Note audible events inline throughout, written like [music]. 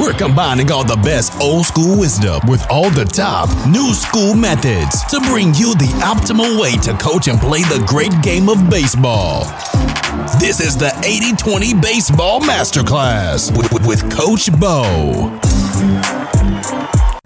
We're combining all the best old school wisdom with all the top new school methods to bring you the optimal way to coach and play the great game of baseball. This is the 80 20 Baseball Masterclass with, with, with Coach Bo.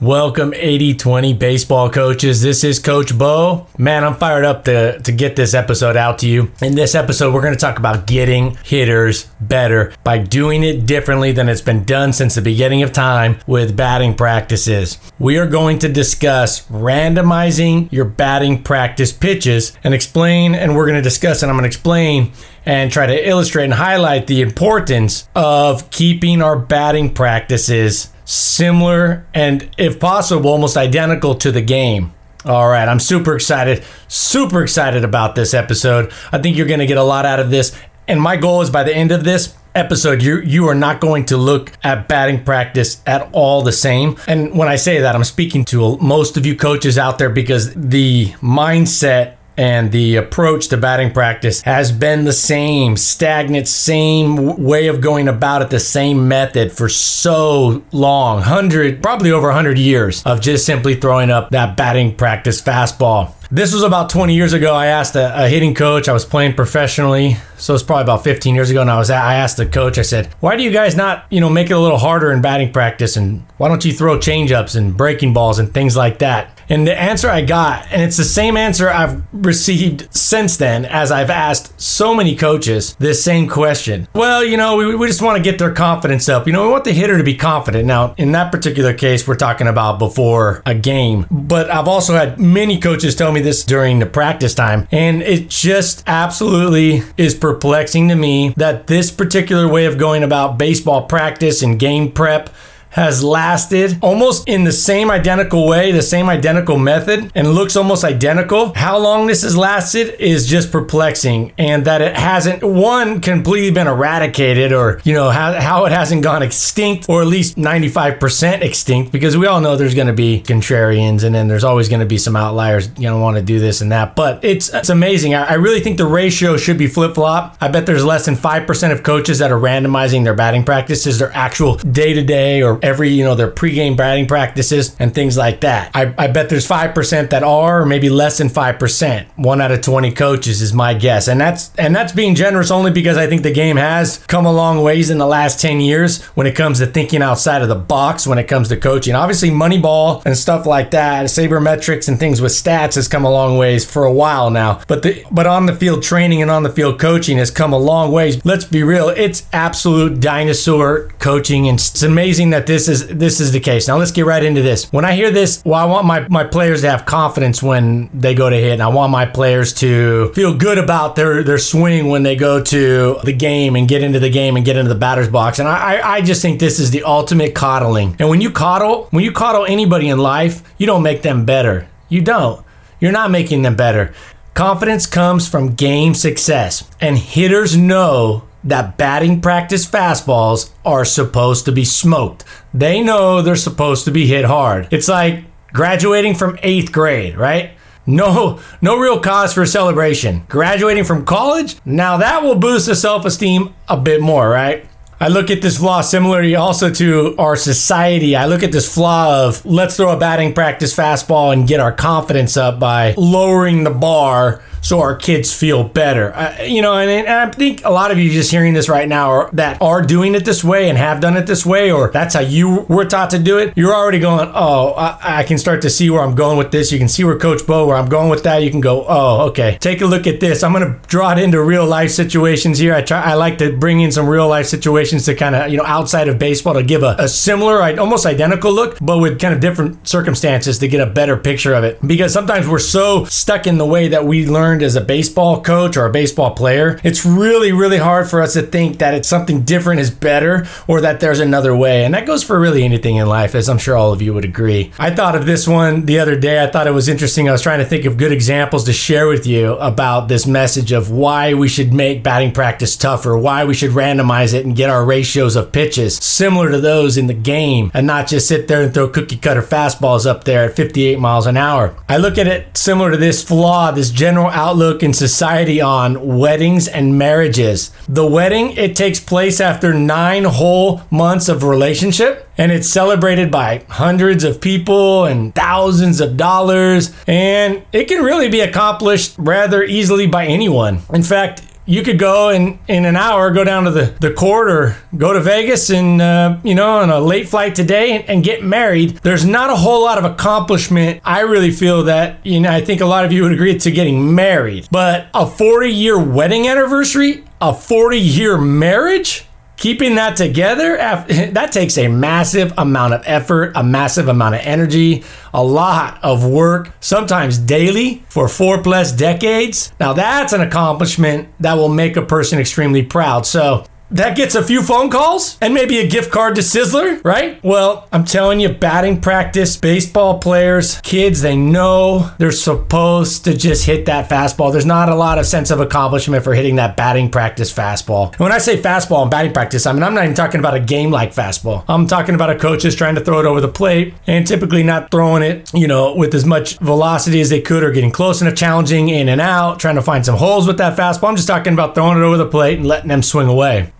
Welcome 80-20 baseball coaches. This is Coach Bo. Man, I'm fired up to, to get this episode out to you. In this episode, we're going to talk about getting hitters better by doing it differently than it's been done since the beginning of time with batting practices. We are going to discuss randomizing your batting practice pitches and explain, and we're going to discuss, and I'm going to explain and try to illustrate and highlight the importance of keeping our batting practices similar and, if possible, almost identical to the game. All right, I'm super excited, super excited about this episode. I think you're going to get a lot out of this. And my goal is by the end of this episode, you you are not going to look at batting practice at all the same. And when I say that, I'm speaking to most of you coaches out there because the mindset and the approach to batting practice has been the same, stagnant, same way of going about it, the same method for so long 100, probably over 100 years of just simply throwing up that batting practice fastball. This was about 20 years ago. I asked a, a, hitting coach. I was playing professionally, so it's probably about 15 years ago. And I was I asked the coach. I said, "Why do you guys not, you know, make it a little harder in batting practice? And why don't you throw changeups and breaking balls and things like that?" And the answer I got, and it's the same answer I've received since then, as I've asked so many coaches this same question. Well, you know, we, we just want to get their confidence up. You know, we want the hitter to be confident. Now, in that particular case, we're talking about before a game. But I've also had many coaches tell me this during the practice time. And it just absolutely is perplexing to me that this particular way of going about baseball practice and game prep has lasted almost in the same identical way, the same identical method, and looks almost identical. How long this has lasted is just perplexing, and that it hasn't, one, completely been eradicated, or, you know, how, how it hasn't gone extinct, or at least 95% extinct, because we all know there's going to be contrarians, and then there's always going to be some outliers, you know, want to do this and that. But it's, it's amazing. I, I really think the ratio should be flip flop. I bet there's less than 5% of coaches that are randomizing their batting practices, their actual day to day or every, you know, their pregame batting practices and things like that. I, I bet there's 5% that are, or maybe less than 5%. One out of 20 coaches is my guess. And that's, and that's being generous only because I think the game has come a long ways in the last 10 years when it comes to thinking outside of the box when it comes to coaching. Obviously, Moneyball and stuff like that, sabermetrics and things with stats has come a long ways for a while now. But the, but on the field training and on the field coaching has come a long ways. Let's be real. It's absolute dinosaur coaching. And it's amazing that this is this is the case. Now let's get right into this. When I hear this, well, I want my, my players to have confidence when they go to hit, and I want my players to feel good about their their swing when they go to the game and get into the game and get into the batter's box. And I, I, I just think this is the ultimate coddling. And when you coddle, when you coddle anybody in life, you don't make them better. You don't. You're not making them better. Confidence comes from game success, and hitters know that batting practice fastballs are supposed to be smoked. They know they're supposed to be hit hard. It's like graduating from eighth grade, right? No, no real cause for celebration. Graduating from college, now that will boost the self-esteem a bit more, right? I look at this flaw similarly also to our society. I look at this flaw of let's throw a batting practice fastball and get our confidence up by lowering the bar so our kids feel better. You know, and, and, I think a lot of you just hearing this right now are, that are doing it this way and have done it this way, or that's how you were taught to do it. You're already going, oh, I, I can start to see where I'm going with this. You can see where Coach Bo, where I'm going with that. You can go, oh, okay, take a look at this. I'm going to draw it into real life situations here. I try, I like to bring in some real life situations to kind of, you know, outside of baseball to give a, a similar, almost identical look, but with kind of different circumstances to get a better picture of it. Because sometimes we're so stuck in the way that we learn learned as a baseball coach or a baseball player, it's really, really hard for us to think that it's something different is better or that there's another way. And that goes for really anything in life, as I'm sure all of you would agree. I thought of this one the other day. I thought it was interesting. I was trying to think of good examples to share with you about this message of why we should make batting practice tougher, why we should randomize it and get our ratios of pitches similar to those in the game and not just sit there and throw cookie cutter fastballs up there at 58 miles an hour. I look at it similar to this flaw, this general outlook in society on weddings and marriages. The wedding, it takes place after nine whole months of relationship and it's celebrated by hundreds of people and thousands of dollars. And it can really be accomplished rather easily by anyone. In fact, you could go in in an hour go down to the, the court or go to vegas and uh, you know on a late flight today and, and, get married. There's not a whole lot of accomplishment. I really feel that you know i think a lot of you would agree to getting married. But a 40 year wedding anniversary? A 40 year marriage keeping that together [laughs] that takes a massive amount of effort a massive amount of energy a lot of work sometimes daily for four plus decades. Now that's an accomplishment that will make a person extremely proud. So that gets a few phone calls and maybe a gift card to Sizzler, right? Well, I'm telling you, batting practice, baseball players, kids, they know they're supposed to just hit that fastball. There's not a lot of sense of accomplishment for hitting that batting practice fastball. And when I say fastball and batting practice, I mean, I'm not even talking about a game like fastball. I'm talking about a coach is trying to throw it over the plate and typically not throwing it, you know, with as much velocity as they could or getting close enough, challenging in and out, trying to find some holes with that fastball. I'm just talking about throwing it over the plate and letting them swing away.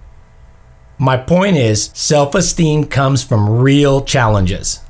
My point is self esteem comes from real challenges,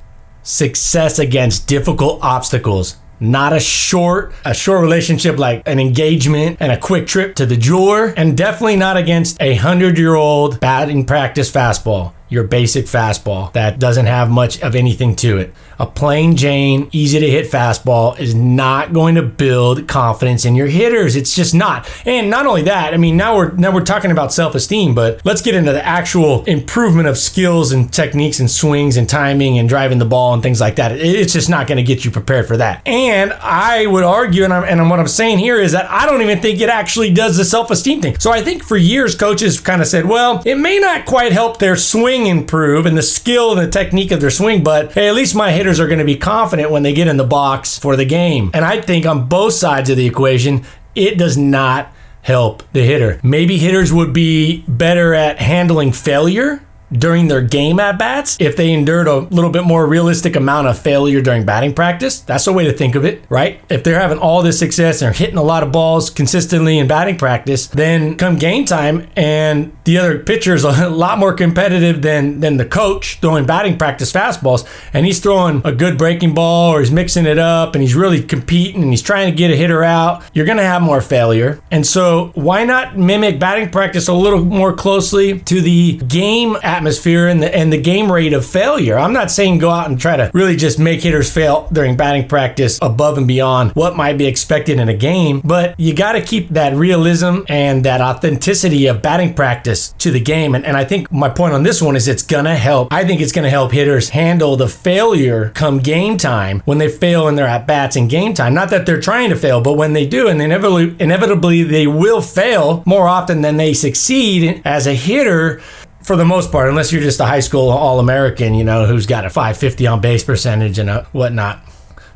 success against difficult obstacles. Not a short, a short relationship like an engagement and a quick trip to the jeweler, and definitely not against a hundred year old batting practice fastball your basic fastball that doesn't have much of anything to it. A plain Jane, easy to hit fastball is not going to build confidence in your hitters. It's just not. And not only that, I mean, now we're now we're talking about self-esteem, but let's get into the actual improvement of skills and techniques and swings and timing and driving the ball and things like that. It's just not going to get you prepared for that. And I would argue, and, I'm, and what I'm saying here is that I don't even think it actually does the self-esteem thing. So I think for years coaches kind of said, well, it may not quite help their swing improve and the skill and the technique of their swing, but hey, at least my are going to be confident when they get in the box for the game. And I think on both sides of the equation, it does not help the hitter. Maybe hitters would be better at handling failure during their game at bats if they endured a little bit more realistic amount of failure during batting practice. That's a way to think of it, right? If they're having all this success and they're hitting a lot of balls consistently in batting practice, then come game time and the other pitcher is a [laughs] lot more competitive than than the coach throwing batting practice fastballs and he's throwing a good breaking ball or he's mixing it up and he's really competing and he's trying to get a hitter out, you're going to have more failure. And so why not mimic batting practice a little more closely to the game atmosphere and the and the game rate of failure. I'm not saying go out and try to really just make hitters fail during batting practice above and beyond what might be expected in a game, but you got to keep that realism and that authenticity of batting practice to the game. And, and I think my point on this one is it's gonna help. I think it's gonna help hitters handle the failure come game time when they fail in their at bats in game time. Not that they're trying to fail, but when they do, and inevitably, inevitably they will fail more often than they succeed as a hitter for the most part, unless you're just a high school All American, you know, who's got a 550 on base percentage and a whatnot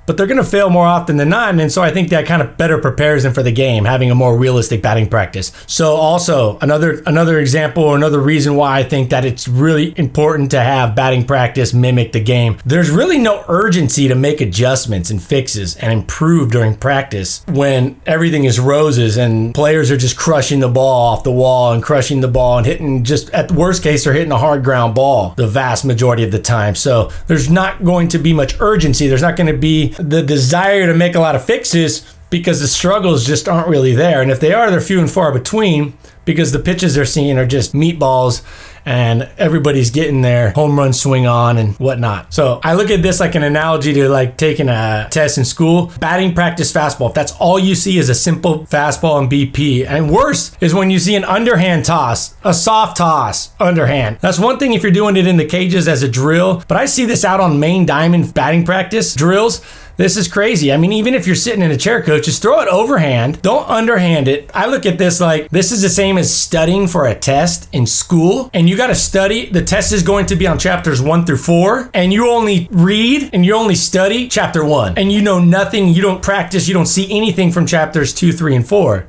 but they're going to fail more often than not. And so I think that kind of better prepares them for the game, having a more realistic batting practice. So also another another example or another reason why I think that it's really important to have batting practice mimic the game. There's really no urgency to make adjustments and fixes and improve during practice when everything is roses and players are just crushing the ball off the wall and crushing the ball and hitting just at the worst case they're hitting a hard ground ball the vast majority of the time. So there's not going to be much urgency. There's not going to be the desire to make a lot of fixes because the struggles just aren't really there. And if they are, they're few and far between because the pitches they're seeing are just meatballs and everybody's getting their home run swing on and whatnot. So I look at this like an analogy to like taking a test in school. Batting practice fastball. If that's all you see is a simple fastball and BP. And worse is when you see an underhand toss, a soft toss, underhand. That's one thing if you're doing it in the cages as a drill, but I see this out on main diamond batting practice drills this is crazy. I mean, even if you're sitting in a chair, coach, just throw it overhand. Don't underhand it. I look at this like this is the same as studying for a test in school. And you got to study. The test is going to be on chapters one through four. And you only read and you only study chapter one. And you know nothing. You don't practice. You don't see anything from chapters two, three, and four.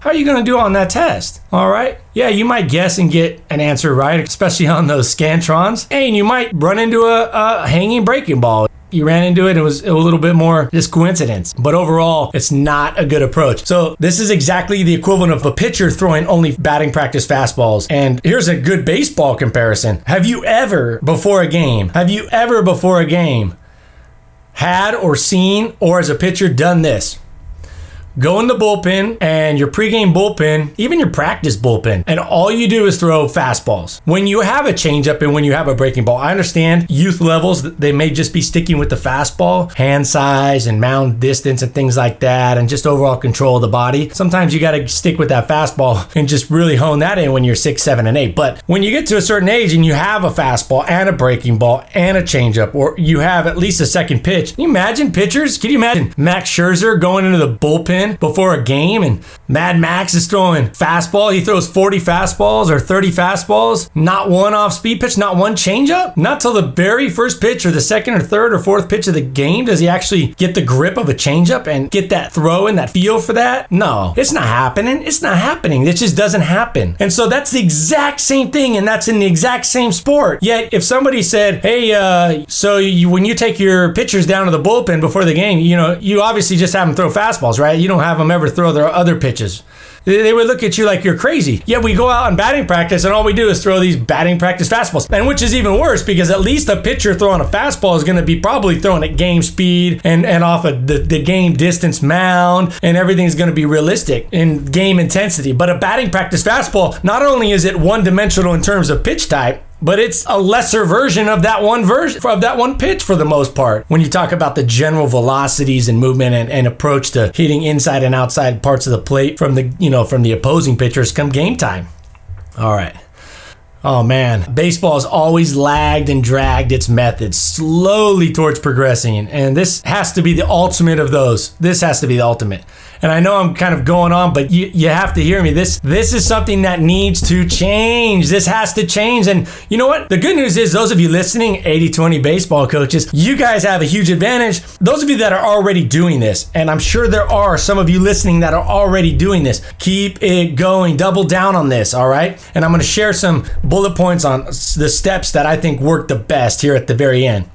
How are you going to do on that test? All right. Yeah, you might guess and get an answer right, especially on those Scantrons. And you might run into a, a hanging breaking ball you ran into it. It was a little bit more just coincidence. But overall, it's not a good approach. So this is exactly the equivalent of a pitcher throwing only batting practice fastballs. And here's a good baseball comparison. Have you ever, before a game, have you ever before a game had or seen or as a pitcher done this? Go in the bullpen and your pregame bullpen, even your practice bullpen, and all you do is throw fastballs. When you have a changeup and when you have a breaking ball, I understand youth levels, they may just be sticking with the fastball, hand size and mound distance and things like that, and just overall control of the body. Sometimes you got to stick with that fastball [laughs] and just really hone that in when you're six, seven, and eight. But when you get to a certain age and you have a fastball and a breaking ball and a changeup, or you have at least a second pitch, can you imagine pitchers? Can you imagine Max Scherzer going into the bullpen? Before a game and Mad Max is throwing fastball. He throws 40 fastballs or 30 fastballs, not one off speed pitch, not one changeup. Not till the very first pitch or the second or third or fourth pitch of the game does he actually get the grip of a changeup and get that throw and that feel for that. No, it's not happening. It's not happening. It just doesn't happen. And so that's the exact same thing, and that's in the exact same sport. Yet if somebody said, "Hey, uh, so you, when you take your pitchers down to the bullpen before the game, you know, you obviously just have them throw fastballs, right? You don't have them ever throw their other pitches. They would look at you like you're crazy. Yet we go out in batting practice and all we do is throw these batting practice fastballs. And which is even worse because at least a pitcher throwing a fastball is going to be probably throwing at game speed and, and off of the, the game distance mound and everything's going to be realistic in game intensity. But a batting practice fastball, not only is it one dimensional in terms of pitch type, but it's a lesser version of that one version of that one pitch for the most part. When you talk about the general velocities and movement and, and, approach to hitting inside and outside parts of the plate from the you know from the opposing pitchers come game time. All right. Oh man, baseball has always lagged and dragged its methods slowly towards progressing, and this has to be the ultimate of those. This has to be the ultimate and I know I'm kind of going on, but you, you have to hear me. This this is something that needs to change. This has to change. And you know what? The good news is those of you listening, 80-20 baseball coaches, you guys have a huge advantage. Those of you that are already doing this, and I'm sure there are some of you listening that are already doing this, keep it going. Double down on this, all right? And I'm to share some bullet points on the steps that I think work the best here at the very end.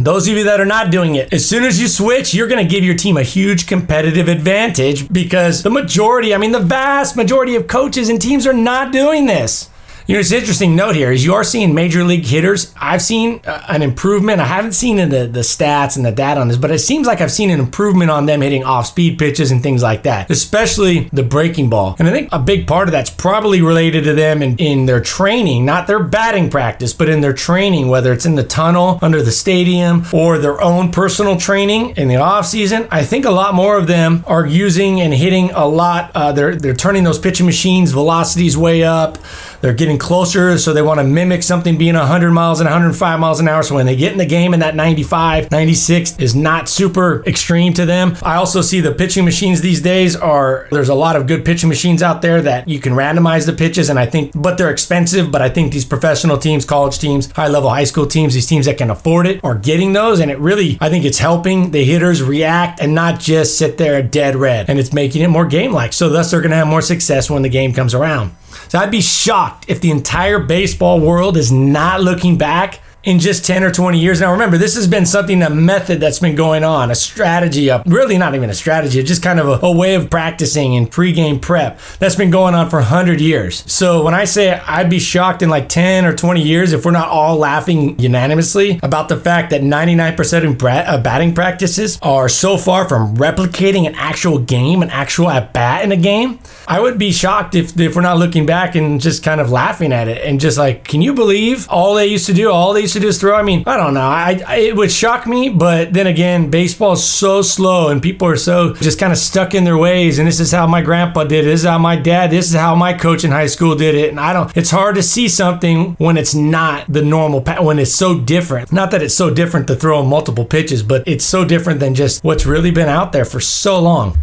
Those of you that are not doing it, as soon as you switch, you're going to give your team a huge competitive advantage because the majority, I mean, the vast majority of coaches and teams are not doing this. You know, it's an interesting note here is you are seeing major league hitters. I've seen uh, an improvement. I haven't seen the, the stats and the data on this, but it seems like I've seen an improvement on them hitting off speed pitches and things like that, especially the breaking ball. And I think a big part of that's probably related to them in, in their training, not their batting practice, but in their training, whether it's in the tunnel, under the stadium, or their own personal training in the off season. I think a lot more of them are using and hitting a lot. Uh, they're, they're turning those pitching machines, velocities way up. They're getting closer, so they want to mimic something being 100 miles and 105 miles an hour. So when they get in the game and that 95, 96 is not super extreme to them. I also see the pitching machines these days are there's a lot of good pitching machines out there that you can randomize the pitches, and I think, but they're expensive. But I think these professional teams, college teams, high level high school teams, these teams that can afford it are getting those, and it really, I think it's helping the hitters react and not just sit there dead red, and it's making it more game like. So thus they're going to have more success when the game comes around. So I'd be shocked if the entire baseball world is not looking back in just 10 or 20 years. Now, remember, this has been something, a method that's been going on, a strategy, a, really not even a strategy, just kind of a, a way of practicing and pregame prep that's been going on for 100 years. So when I say I'd be shocked in like 10 or 20 years if we're not all laughing unanimously about the fact that 99% of batting practices are so far from replicating an actual game, an actual at bat in a game, I would be shocked if, if we're not looking back and just kind of laughing at it and just like, can you believe all they used to do, all they used to is throw? I mean, I don't know. I, I it would shock me, but then again, baseball is so slow and people are so just kind of stuck in their ways. And this is how my grandpa did it. This is how my dad. This is how my coach in high school did it. And I don't. It's hard to see something when it's not the normal when it's so different. Not that it's so different to throw multiple pitches, but it's so different than just what's really been out there for so long.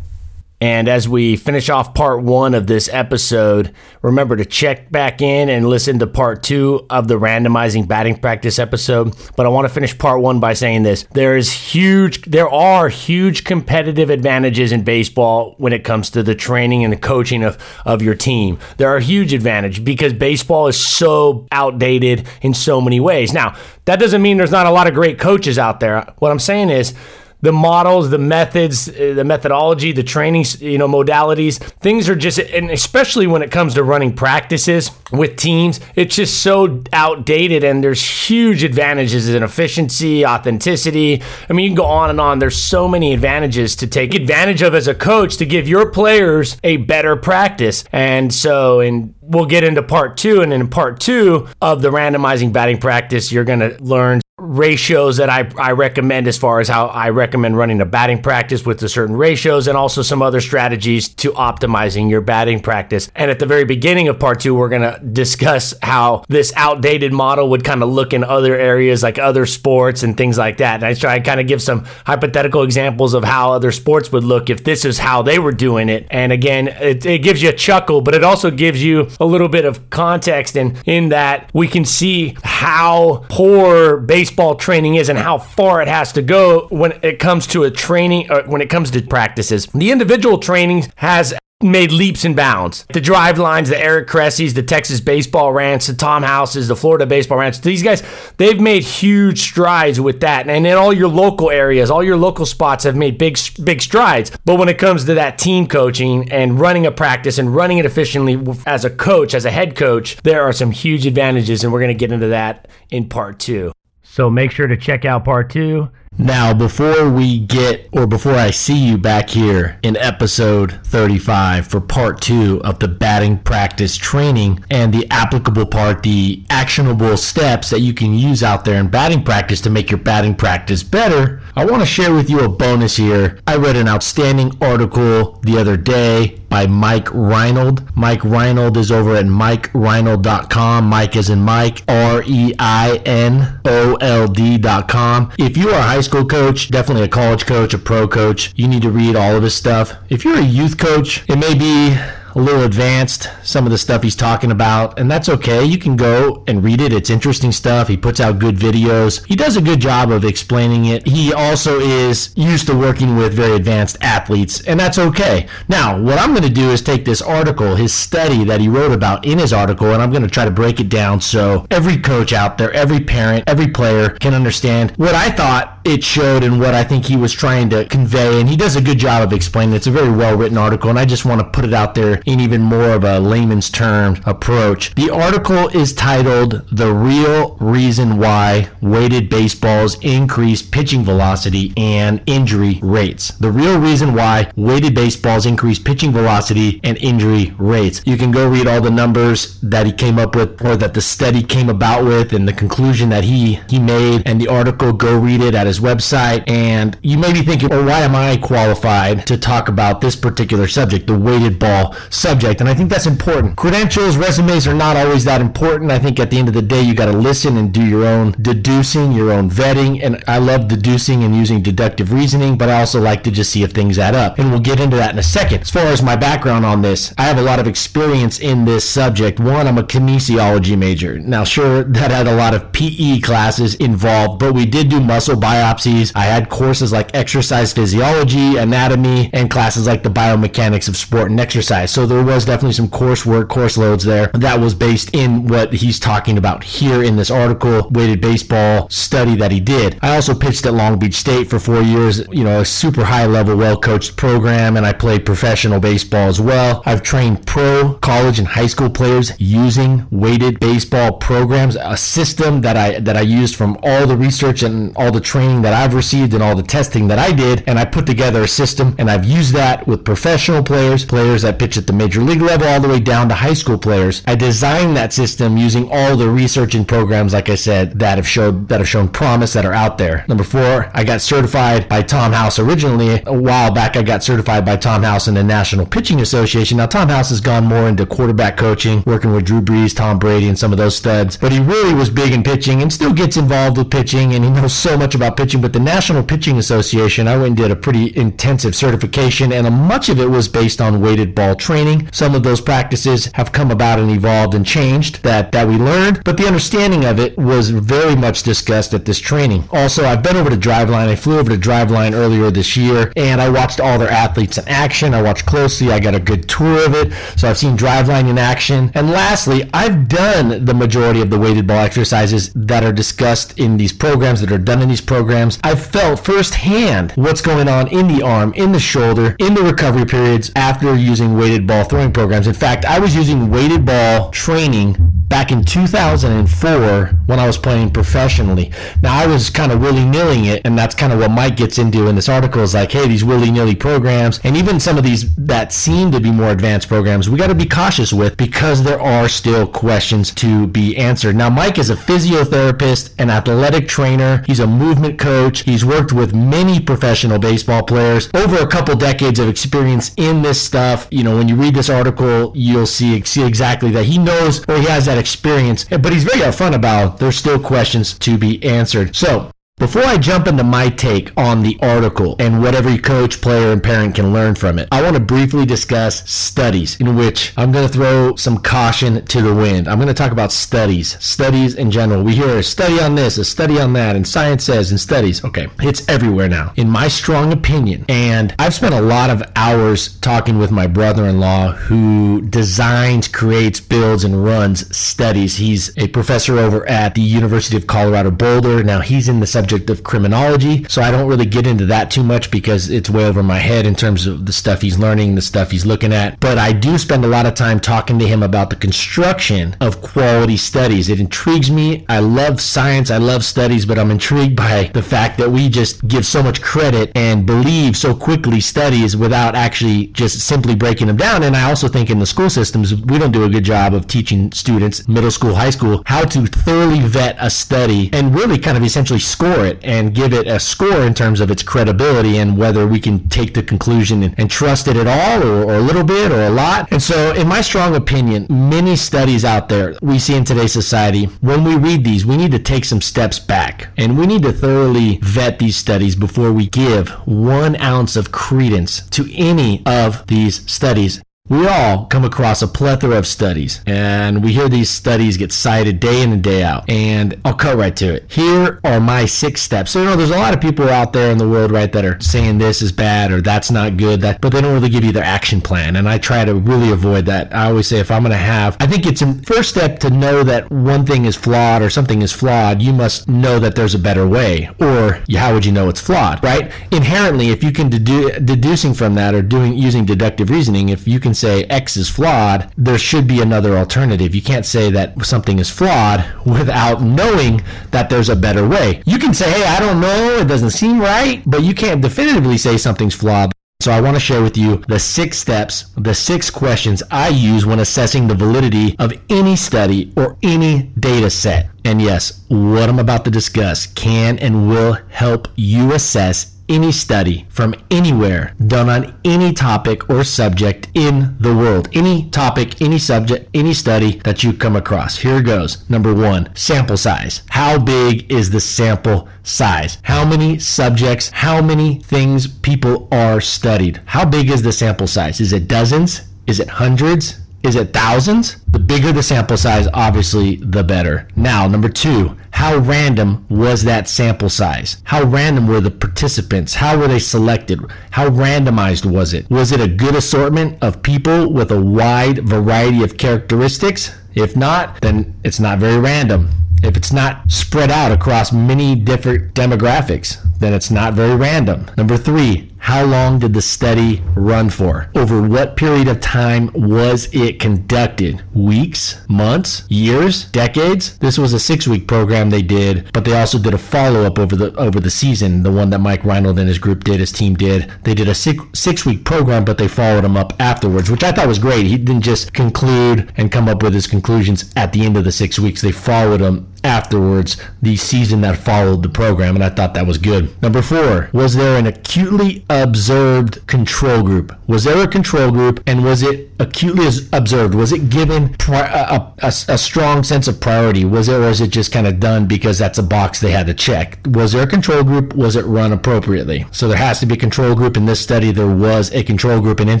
And as we finish off part one of this episode, remember to check back in and listen to part two of the randomizing batting practice episode. But I want to finish part one by saying this. There is huge, there are huge competitive advantages in baseball when it comes to the training and the coaching of, of your team. There are huge advantages because baseball is so outdated in so many ways. Now, that doesn't mean there's not a lot of great coaches out there. What I'm saying is, the models, the methods, uh, the methodology, the training, you know, modalities. Things are just, and especially when it comes to running practices with teams, it's just so outdated. And there's huge advantages in efficiency, authenticity. I mean, you can go on and on. There's so many advantages to take advantage of as a coach to give your players a better practice. And so, and we'll get into part two. And in part two of the randomizing batting practice, you're going to learn ratios that I, I recommend as far as how I recommend running a batting practice with the certain ratios and also some other strategies to optimizing your batting practice. And at the very beginning of part two, we're going to discuss how this outdated model would kind of look in other areas like other sports and things like that. And I try to kind of give some hypothetical examples of how other sports would look if this is how they were doing it. And again, it, it gives you a chuckle, but it also gives you a little bit of context and in that we can see how poor baseball training is and how far it has to go when it comes to a training, uh, when it comes to practices. The individual training has made leaps and bounds. The Drivelines, the Eric Cressey's, the Texas baseball ranch, the Tom Houses, the Florida baseball ranch. These guys, they've made huge strides with that. And in all your local areas, all your local spots have made big, big strides. But when it comes to that team coaching and running a practice and running it efficiently as a coach, as a head coach, there are some huge advantages. And we're going to get into that in part two. So make sure to check out part two. Now, before we get, or before I see you back here in episode 35 for part two of the batting practice training and the applicable part, the actionable steps that you can use out there in batting practice to make your batting practice better, I want to share with you a bonus here. I read an outstanding article the other day by Mike Reinold. Mike Reinold is over at MikeReinold.com. Mike is in Mike, R E I N O L D.com. If you are high school coach, definitely a college coach, a pro coach, you need to read all of his stuff. If you're a youth coach, it may be a little advanced, some of the stuff he's talking about, and that's okay. You can go and read it. It's interesting stuff. He puts out good videos. He does a good job of explaining it. He also is used to working with very advanced athletes, and that's okay. Now, what I'm going to do is take this article, his study that he wrote about in his article, and I'm going to try to break it down so every coach out there, every parent, every player can understand what I thought it showed and what I think he was trying to convey. And he does a good job of explaining. It's a very well written article, and I just want to put it out there in even more of a layman's term approach. The article is titled The Real Reason Why Weighted Baseballs Increase Pitching Velocity and Injury Rates. The real reason why weighted baseballs increase pitching velocity and injury rates. You can go read all the numbers that he came up with or that the study came about with and the conclusion that he he made and the article go read it at his website and you may be thinking, well, oh, why am I qualified to talk about this particular subject, the weighted ball subject. And I think that's important. Credentials, resumes are not always that important. I think at the end of the day, you got to listen and do your own deducing, your own vetting. And I love deducing and using deductive reasoning, but I also like to just see if things add up. And we'll get into that in a second. As far as my background on this, I have a lot of experience in this subject. One, I'm a kinesiology major. Now, sure, that had a lot of PE classes involved, but we did do muscle biopsies. I had courses like exercise physiology, anatomy, and classes like the biomechanics of sport and exercise. So there was definitely some coursework, course loads there that was based in what he's talking about here in this article, weighted baseball study that he did. I also pitched at Long Beach State for four years, you know, a super high level, well coached program, and I played professional baseball as well. I've trained pro, college, and high school players using weighted baseball programs, a system that I that I used from all the research and all the training that I've received and all the testing that I did, and I put together a system and I've used that with professional players, players that pitch at the major league level all the way down to high school players. I designed that system using all the research and programs, like I said, that have showed that have shown promise that are out there. Number four, I got certified by Tom House originally. A while back, I got certified by Tom House in the National Pitching Association. Now, Tom House has gone more into quarterback coaching, working with Drew Brees, Tom Brady, and some of those studs. But he really was big in pitching and still gets involved with pitching, and he knows so much about pitching, but the National Pitching Association, I went and did a pretty intensive certification, and much of it was based on weighted ball training. Some of those practices have come about and evolved and changed that, that we learned, but the understanding of it was very much discussed at this training. Also, I've been over to Driveline. I flew over to Driveline earlier this year, and I watched all their athletes in action. I watched closely. I got a good tour of it, so I've seen Driveline in action. And lastly, I've done the majority of the weighted ball exercises that are discussed in these programs, that are done in these programs. I've felt firsthand what's going on in the arm, in the shoulder, in the recovery periods after using weighted ball throwing programs. In fact, I was using weighted ball training back in 2004 when I was playing professionally. Now, I was kind of willy nilling it, and that's kind of what Mike gets into in this article is like, hey, these willy nilly programs, and even some of these that seem to be more advanced programs, we got to be cautious with because there are still questions to be answered. Now, Mike is a physiotherapist, an athletic trainer, he's a movement coach, he's worked with many professional baseball players, over a couple decades of experience in this stuff. You know, when you read this article, you'll see, see exactly that he knows or he has that experience, but he's very upfront about there's still questions to be answered. So, before I jump into my take on the article and what every coach, player, and parent can learn from it, I want to briefly discuss studies in which I'm going to throw some caution to the wind. I'm going to talk about studies, studies in general. We hear a study on this, a study on that, and science says and studies. Okay, it's everywhere now, in my strong opinion. And I've spent a lot of hours talking with my brother in law who designs, creates, builds, and runs studies. He's a professor over at the University of Colorado Boulder. Now, he's in the subject subject of criminology. So I don't really get into that too much because it's way over my head in terms of the stuff he's learning, the stuff he's looking at. But I do spend a lot of time talking to him about the construction of quality studies. It intrigues me. I love science, I love studies, but I'm intrigued by the fact that we just give so much credit and believe so quickly studies without actually just simply breaking them down. And I also think in the school systems, we don't do a good job of teaching students, middle school, high school, how to thoroughly vet a study and really kind of essentially score it and give it a score in terms of its credibility and whether we can take the conclusion and, and trust it at all or, or, a little bit or a lot. And so, in my strong opinion, many studies out there we see in today's society, when we read these, we need to take some steps back and we need to thoroughly vet these studies before we give one ounce of credence to any of these studies. We all come across a plethora of studies, and we hear these studies get cited day in and day out. And I'll cut right to it. Here are my six steps. So, you know, there's a lot of people out there in the world, right, that are saying this is bad or that's not good, that, but they don't really give you their action plan. And I try to really avoid that. I always say if I'm going to have, I think it's a first step to know that one thing is flawed or something is flawed, you must know that there's a better way. Or how would you know it's flawed, right? Inherently, if you can dedu- deducing from that or doing using deductive reasoning, if you can say X is flawed, there should be another alternative. You can't say that something is flawed without knowing that there's a better way. You can say, hey, I don't know, it doesn't seem right, but you can't definitively say something's flawed. So I want to share with you the six steps, the six questions I use when assessing the validity of any study or any data set. And yes, what I'm about to discuss can and will help you assess any study from anywhere done on any topic or subject in the world. Any topic, any subject, any study that you come across. Here goes. Number one, sample size. How big is the sample size? How many subjects, how many things people are studied? How big is the sample size? Is it dozens? Is it hundreds? Is it thousands? The bigger the sample size, obviously, the better. Now, number two, how random was that sample size? How random were the participants? How were they selected? How randomized was it? Was it a good assortment of people with a wide variety of characteristics? If not, then it's not very random. If it's not spread out across many different demographics, then it's not very random. Number three, how long did the study run for? Over what period of time was it conducted? Weeks, months, years, decades? This was a six-week program they did, but they also did a follow-up over the over the season. The one that Mike Reinold and his group did, his team did. They did a six six-week program, but they followed him up afterwards, which I thought was great. He didn't just conclude and come up with his conclusions at the end of the six weeks. They followed him afterwards the season that followed the program, and I thought that was good. Number four, was there an acutely observed control group? Was there a control group, and was it acutely observed? Was it given pri- a, a, a, strong sense of priority? Was it, or was it just kind of done because that's a box they had to check? Was there a control group? Was it run appropriately? So there has to be a control group. In this study, there was a control group, and in-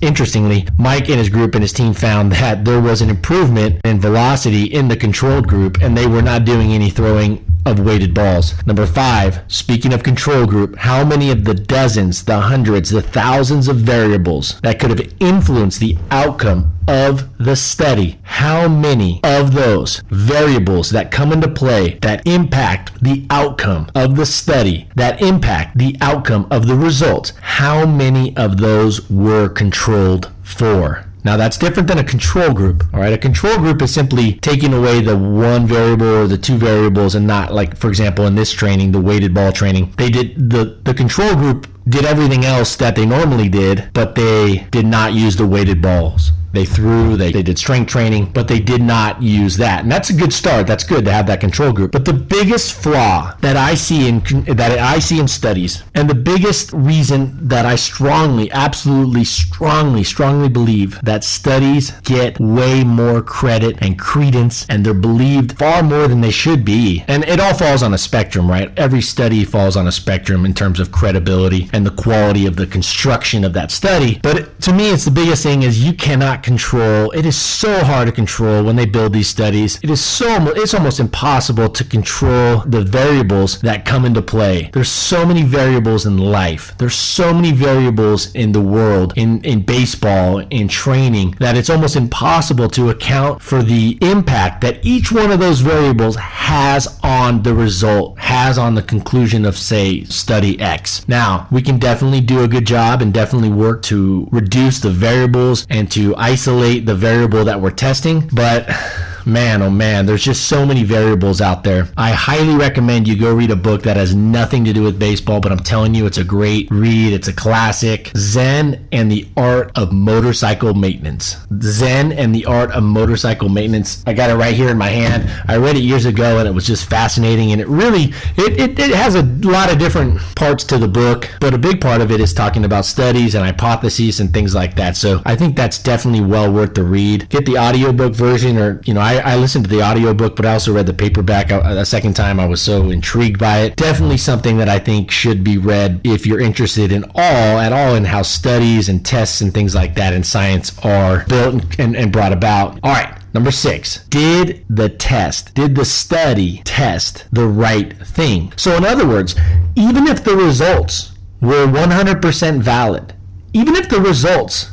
interestingly, Mike and his group and his team found that there was an improvement in velocity in the control group, and they were not doing any throwing of weighted balls. Number five, speaking of control group, how many of the dozens, the hundreds, the thousands of variables that could have influenced the outcome of the study, how many of those variables that come into play that impact the outcome of the study, that impact the outcome of the results, how many of those were controlled for? Now that's different than a control group. All right, a control group is simply taking away the one variable or the two variables and not like for example in this training, the weighted ball training, they did the the control group did everything else that they normally did, but they did not use the weighted balls. They threw, they, they did strength training, but they did not use that. And that's a good start. That's good to have that control group. But the biggest flaw that I see in that I see in studies, and the biggest reason that I strongly, absolutely strongly, strongly believe that studies get way more credit and credence and they're believed far more than they should be. And it all falls on a spectrum, right? Every study falls on a spectrum in terms of credibility and the quality of the construction of that study. But to me, it's the biggest thing is you cannot control. It is so hard to control when they build these studies. It is so it's almost impossible to control the variables that come into play. There's so many variables in life. There's so many variables in the world, in in baseball, in training that it's almost impossible to account for the impact that each one of those variables has on the result, has on the conclusion of say study X. Now, we can definitely do a good job and definitely work to reduce the variables and to isolate the variable that we're testing, but man, oh man, there's just so many variables out there. I highly recommend you go read a book that has nothing to do with baseball, but I'm telling you, it's a great read. It's a classic Zen and the Art of Motorcycle Maintenance. Zen and the Art of Motorcycle Maintenance. I got it right here in my hand. I read it years ago and it was just fascinating. And it really, it, it, it has a lot of different parts to the book, but a big part of it is talking about studies and hypotheses and things like that. So I think that's definitely well worth the read. Get the audiobook version or, you know, I, I listened to the audiobook, but I also read the paperback a, a second time. I was so intrigued by it. Definitely something that I think should be read if you're interested in all, at all, in how studies and tests and things like that in science are built and, and brought about. All right. Number six, did the test, did the study test the right thing? So, in other words, even if the results were 100% valid, even if the results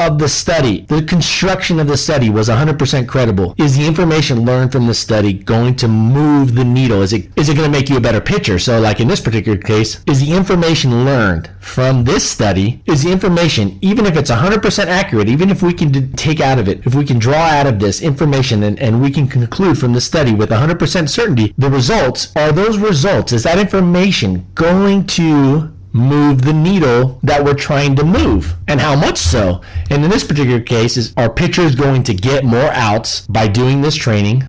of the study, the construction of the study was 100% credible. Is the information learned from the study going to move the needle? Is it is it going to make you a better pitcher? So like in this particular case, is the information learned from this study, is the information even if it's 100% accurate, even if we can take out of it, if we can draw out of this information and, and we can conclude from the study with 100% certainty, the results are those results, is that information going to move the needle that we're trying to move. And how much so? And in this particular case is our pitchers going to get more outs by doing this training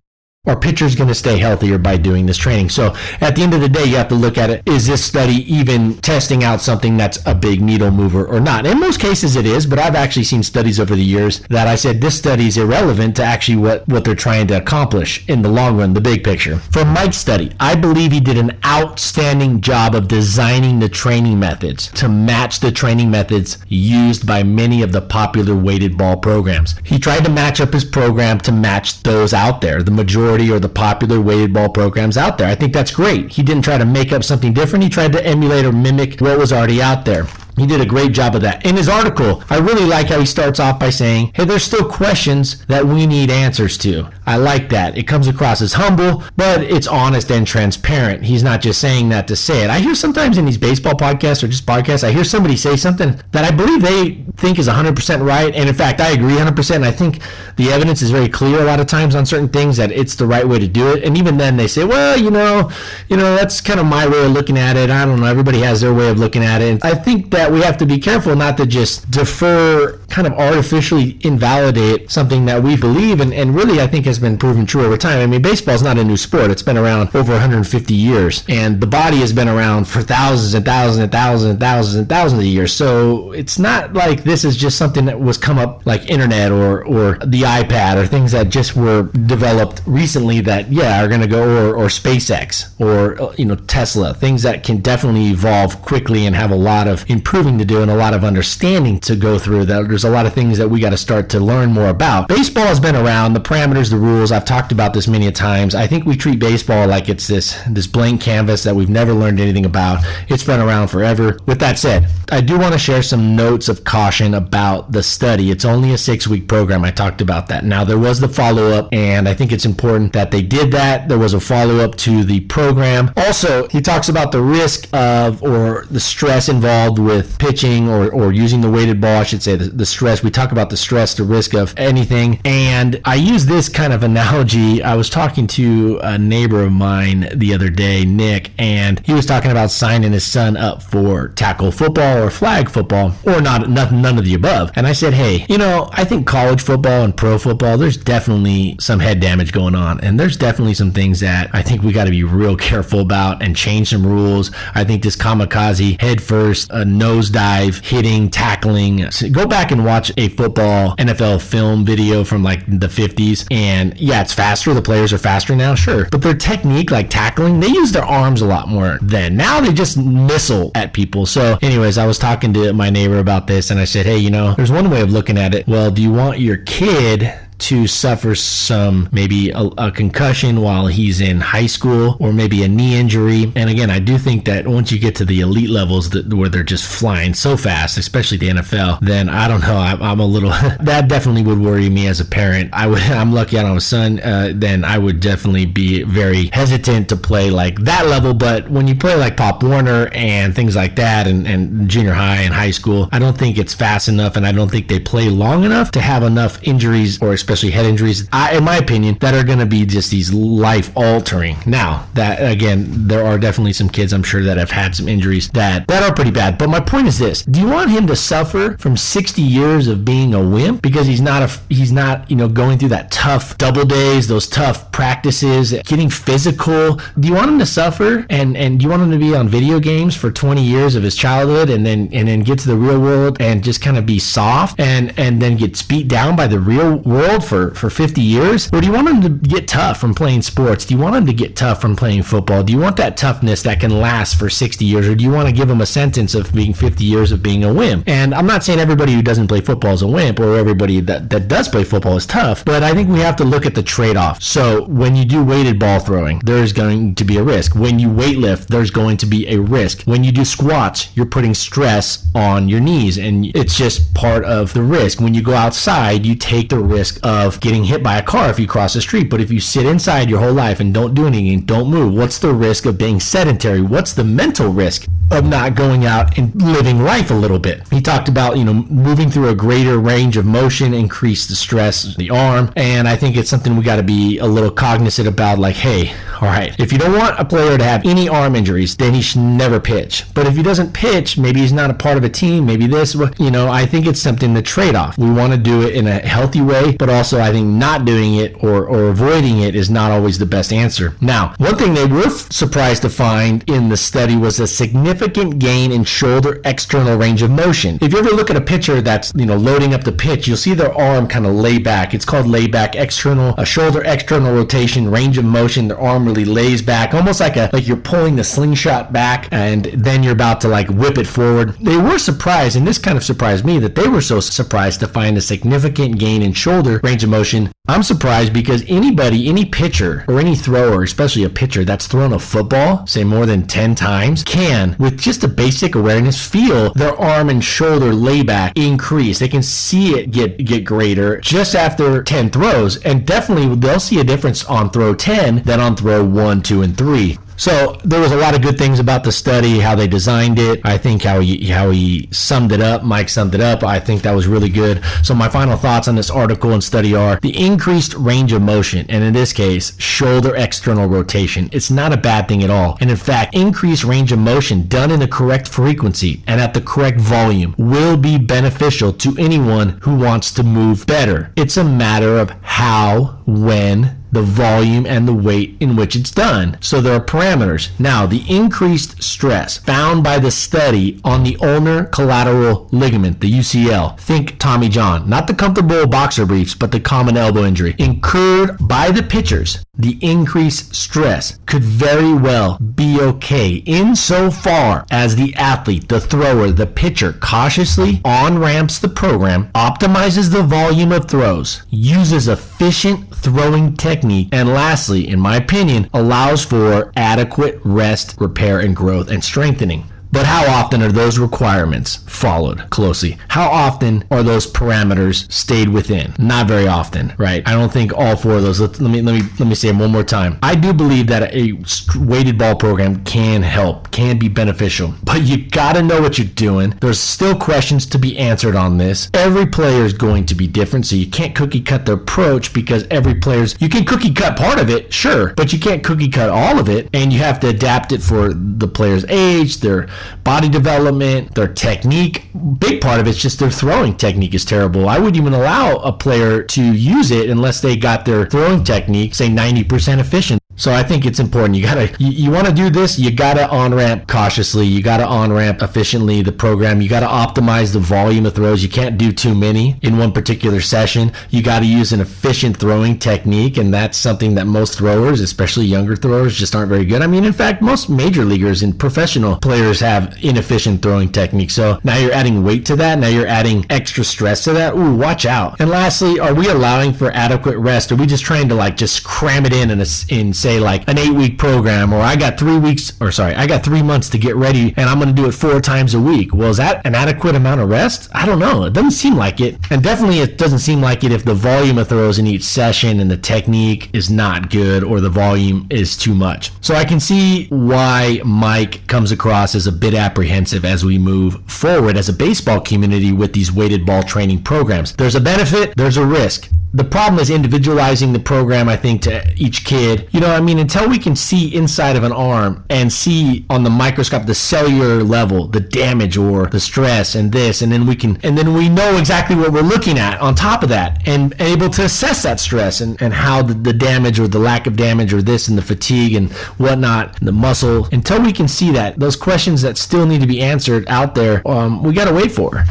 our pitcher's going to stay healthier by doing this training. So at the end of the day, you have to look at it. Is this study even testing out something that's a big needle mover or not? In most cases, it is, but I've actually seen studies over the years that I said this study is irrelevant to actually what, what they're trying to accomplish in the long run, the big picture. For Mike's study, I believe he did an outstanding job of designing the training methods to match the training methods used by many of the popular weighted ball programs. He tried to match up his program to match those out there, the majority majority or the popular weighted ball programs out there. I think that's great. He didn't try to make up something different. He tried to emulate or mimic what was already out there. He did a great job of that. In his article, I really like how he starts off by saying, Hey, there's still questions that we need answers to. I like that. It comes across as humble, but it's honest and transparent. He's not just saying that to say it. I hear sometimes in these baseball podcasts or just podcasts, I hear somebody say something that I believe they think is 100% right. And in fact, I agree 100%. And I think the evidence is very clear a lot of times on certain things that it's the right way to do it. And even then they say, well, you know, you know, that's kind of my way of looking at it. I don't know. Everybody has their way of looking at it. I think that we have to be careful not to just defer kind of artificially invalidate something that we believe and, and really I think has been proven true over time. I mean, baseball is not a new sport. It's been around over 150 years and the body has been around for thousands and thousands and thousands and thousands and thousands of years. So it's not like this is just something that was come up like internet or, or the iPad or things that just were developed recently that, yeah, are going to go or, or SpaceX or, uh, you know, Tesla, things that can definitely evolve quickly and have a lot of improving to do and a lot of understanding to go through that there's a lot of things that we got to start to learn more about. Baseball has been around, the parameters, the rules. I've talked about this many times. I think we treat baseball like it's this this blank canvas that we've never learned anything about. It's been around forever. With that said, I do want to share some notes of caution about the study. It's only a 6-week program. I talked about that. Now there was the follow-up and I think it's important that they did that. There was a follow-up to the program. Also, he talks about the risk of or the stress involved with pitching or, or using the weighted ball, I should say, the, the stress. We talk about the stress, the risk of anything. And I use this kind of analogy. I was talking to a neighbor of mine the other day, Nick, and he was talking about signing his son up for tackle football or flag football or not, not none of the above. And I said, hey, you know, I think college football and pro football, there's definitely some head damage going on. And there's definitely some things that I think we got to be real careful about and change some rules. I think this kamikaze head first, a nosedive, hitting, tackling. Go back and watch a football NFL film video from like the 50s. And yeah, it's faster. The players are faster now, sure. But their technique, like tackling, they use their arms a lot more then. Now they just missile at people. So, anyways, I was talking to my neighbor about this and I said, hey, you know, there's one way of looking at it. Well, do you want your kid to suffer some maybe a, a, concussion while he's in high school or maybe a knee injury. And again, I do think that once you get to the elite levels that, where they're just flying so fast, especially the NFL, then I don't know. I, I'm, a little [laughs] that definitely would worry me as a parent. I would. [laughs] I'm lucky I don't have a son. Uh, then I would definitely be very hesitant to play like that level. But when you play like Pop Warner and things like that, and, and junior high and high school, I don't think it's fast enough, and I don't think they play long enough to have enough injuries or especially especially head injuries, I, in my opinion, that are going to be just these life altering. Now, that again, there are definitely some kids I'm sure that have had some injuries that that are pretty bad. But my point is this: Do you want him to suffer from 60 years of being a wimp because he's not a he's not you know going through that tough double days, those tough practices, getting physical? Do you want him to suffer and and do you want him to be on video games for 20 years of his childhood and then and then get to the real world and just kind of be soft and and then gets beat down by the real world for, for 50 years? Or do you want them to get tough from playing sports? Do you want them to get tough from playing football? Do you want that toughness that can last for 60 years? Or do you want to give them a sentence of being 50 years of being a wimp? And I'm not saying everybody who doesn't play football is a wimp or everybody that, that does play football is tough, but I think we have to look at the trade off. So when you do weighted ball throwing, there's going to be a risk. When you weightlift, there's going to be a risk. When you do squats, you're putting stress on your knees and it's just part of the risk. When you go outside, you take the risk of of getting hit by a car if you cross the street. But if you sit inside your whole life and don't do anything, don't move, what's the risk of being sedentary? What's the mental risk of not going out and living life a little bit? He talked about, you know, moving through a greater range of motion, increase the stress, of the arm. And I think it's something we got to be a little cognizant about like, hey, all right, if you don't want a player to have any arm injuries, then he should never pitch. But if he doesn't pitch, maybe he's not a part of a team, maybe this, you know, I think it's something to trade off. We want to do it in a healthy way, but also I think not doing it or, or avoiding it is not always the best answer. Now, one thing they were surprised to find in the study was a significant gain in shoulder external range of motion. If you ever look at a pitcher that's, you know, loading up the pitch, you'll see their arm kind of lay back. It's called lay back external, a shoulder external rotation, range of motion, their arm really lays back, almost like a like you're pulling the slingshot back and then you're about to like whip it forward. They were surprised, and this kind of surprised me that they were so surprised to find a significant gain in shoulder range of motion. I'm surprised because anybody, any pitcher or any thrower, especially a pitcher that's thrown a football, say more than 10 times, can, with just a basic awareness, feel their arm and shoulder layback increase. They can see it get get greater just after 10 throws, and definitely they'll see a difference on throw 10 than on throw one, two, and three. So there was a lot of good things about the study, how they designed it. I think how he how he summed it up. Mike summed it up. I think that was really good. So my final thoughts on this article and study are the increased range of motion, and in this case, shoulder external rotation. It's not a bad thing at all. And in fact, increased range of motion done in the correct frequency and at the correct volume will be beneficial to anyone who wants to move better. It's a matter of how, when, the volume and the weight in which it's done. So there are parameters. Now, the increased stress found by the study on the ulnar collateral ligament, the UCL, think Tommy John, not the comfortable boxer briefs, but the common elbow injury, incurred by the pitchers, the increased stress could very well be okay insofar as the athlete, the thrower, the pitcher cautiously on ramps the program, optimizes the volume of throws, uses efficient throwing technique, and lastly, in my opinion, allows for adequate rest, repair, and growth and strengthening. But how often are those requirements followed closely? How often are those parameters stayed within? Not very often, right? I don't think all four of those. Let, let me let me let me say them one more time. I do believe that a weighted ball program can help, can be beneficial, but you got to know what you're doing. There's still questions to be answered on this. Every player is going to be different, so you can't cookie cut the approach because every player's you can cookie cut part of it, sure, but you can't cookie cut all of it, and you have to adapt it for the player's age, their body development, their technique. Big part of it's just their throwing technique is terrible. I wouldn't even allow a player to use it unless they got their throwing technique, say 90% efficient. So I think it's important. You gotta, you, you want to do this. You gotta on ramp cautiously. You gotta on ramp efficiently the program. You gotta optimize the volume of throws. You can't do too many in one particular session. You gotta use an efficient throwing technique, and that's something that most throwers, especially younger throwers, just aren't very good. I mean, in fact, most major leaguers and professional players have inefficient throwing techniques. So now you're adding weight to that. Now you're adding extra stress to that. Ooh, watch out. And lastly, are we allowing for adequate rest? Are we just trying to like just cram it in in, a, in say like an eight week program, or I got three weeks, or sorry, I got three months to get ready, and I'm going to do it four times a week? Well, is that an adequate amount of rest? I don't know. It doesn't seem like it, and definitely it doesn't seem like it if the volume of throws in each session and the technique is not good, or the volume is too much. So I can see why Mike comes across as a bit apprehensive as we move forward as a baseball community with these weighted ball training programs. There's a benefit, there's a risk the problem is individualizing the program i think to each kid you know mean until we can see inside of an arm and see on the microscope the cellular level the damage or the stress and this and then we can and then we know exactly what we're looking at on top of that and able to assess that stress and, and how the, the damage or the lack of damage or this and the fatigue and whatnot the muscle. Until we can see that those questions that still need to be answered out there um, we got to wait for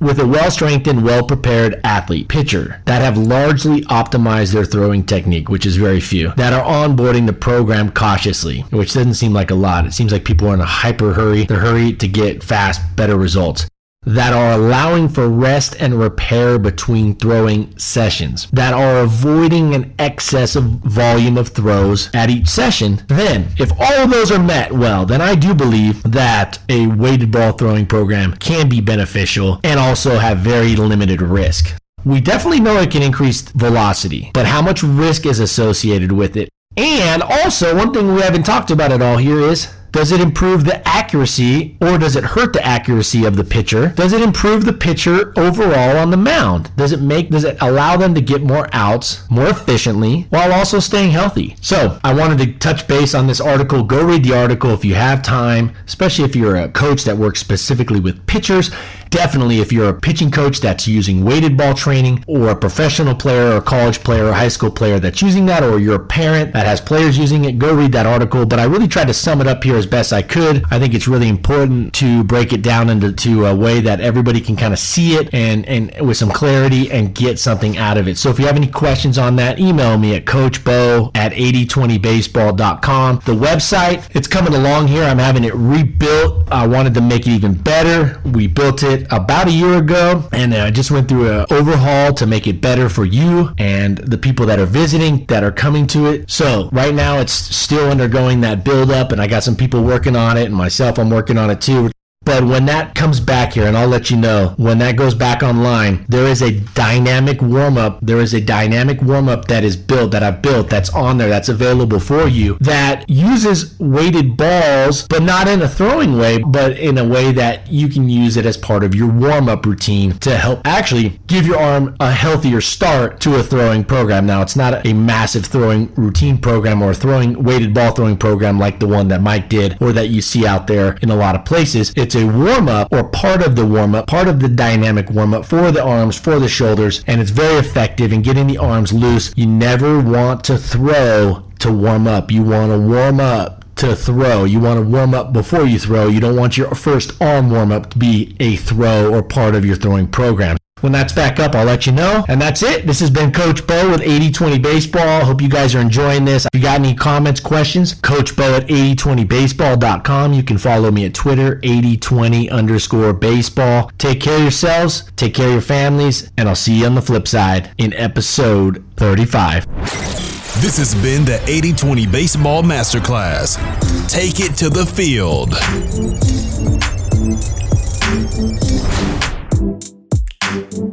with a well strengthened, well prepared athlete, pitcher, that have largely optimized their throwing technique, which is very few, that are onboarding the program cautiously, which doesn't seem like a lot. It seems like people are in a hyper hurry. They're hurry to get fast, better results that are allowing for rest and repair between throwing sessions, that are avoiding an excessive volume of throws at each session, then if all of those are met well, then I do believe that a weighted ball throwing program can be beneficial and also have very limited risk. We definitely know it can increase velocity, but how much risk is associated with it? And also, one thing we haven't talked about at all here is does it improve the accuracy or does it hurt the accuracy of the pitcher? Does it improve the pitcher overall on the mound? Does it make does it allow them to get more outs more efficiently while also staying healthy? So, I wanted to touch base on this article. Go read the article if you have time, especially if you're a coach that works specifically with pitchers Definitely, if you're a pitching coach that's using weighted ball training, or a professional player, or a college player, or high school player that's using that, or you're a parent that has players using it, go read that article. But I really tried to sum it up here as best I could. I think it's really important to break it down into to a way that everybody can kind of see it and, and with some clarity and get something out of it. So if you have any questions on that, email me at coachbo at 8020baseball.com. The website, it's coming along here. I'm having it rebuilt. I wanted to make it even better. We built it about a year ago, and I just went through an overhaul to make it better for you and the people that are visiting that are coming to it. So right now it's still undergoing that build up, and I got some people working on it, and myself I'm working on it too. But when that comes back here, and I'll let you know when that goes back online, there is a dynamic warm up. There is a dynamic warm up that is built, that I've built, that's on there, that's available for you, that uses weighted balls, but not in a throwing way, but in a way that you can use it as part of your warm up routine to help actually give your arm a healthier start to a throwing program. Now, it's not a massive throwing routine program or throwing weighted ball throwing program like the one that Mike did or that you see out there in a lot of places. It's a warm up or part of the warm up, part of the dynamic warm up for the arms, for the shoulders, and it's very effective in getting the arms loose. You never want to throw to warm up. You want to warm up to throw. You want to warm up before you throw. You don't want your first arm warm up to be a throw or part of your throwing program. When that's back up, I'll let you know. And that's it. This has been Coach Bo with 8020 Baseball. Hope you guys are enjoying this. If you got any comments, questions, Coach Bo at 8020baseball.com. You can follow me at Twitter, 8020 underscore baseball. Take care of yourselves, take care of your families, and I'll see you on the flip side in episode 35. This has been the 80 20 Baseball Masterclass. Take it to the field thank you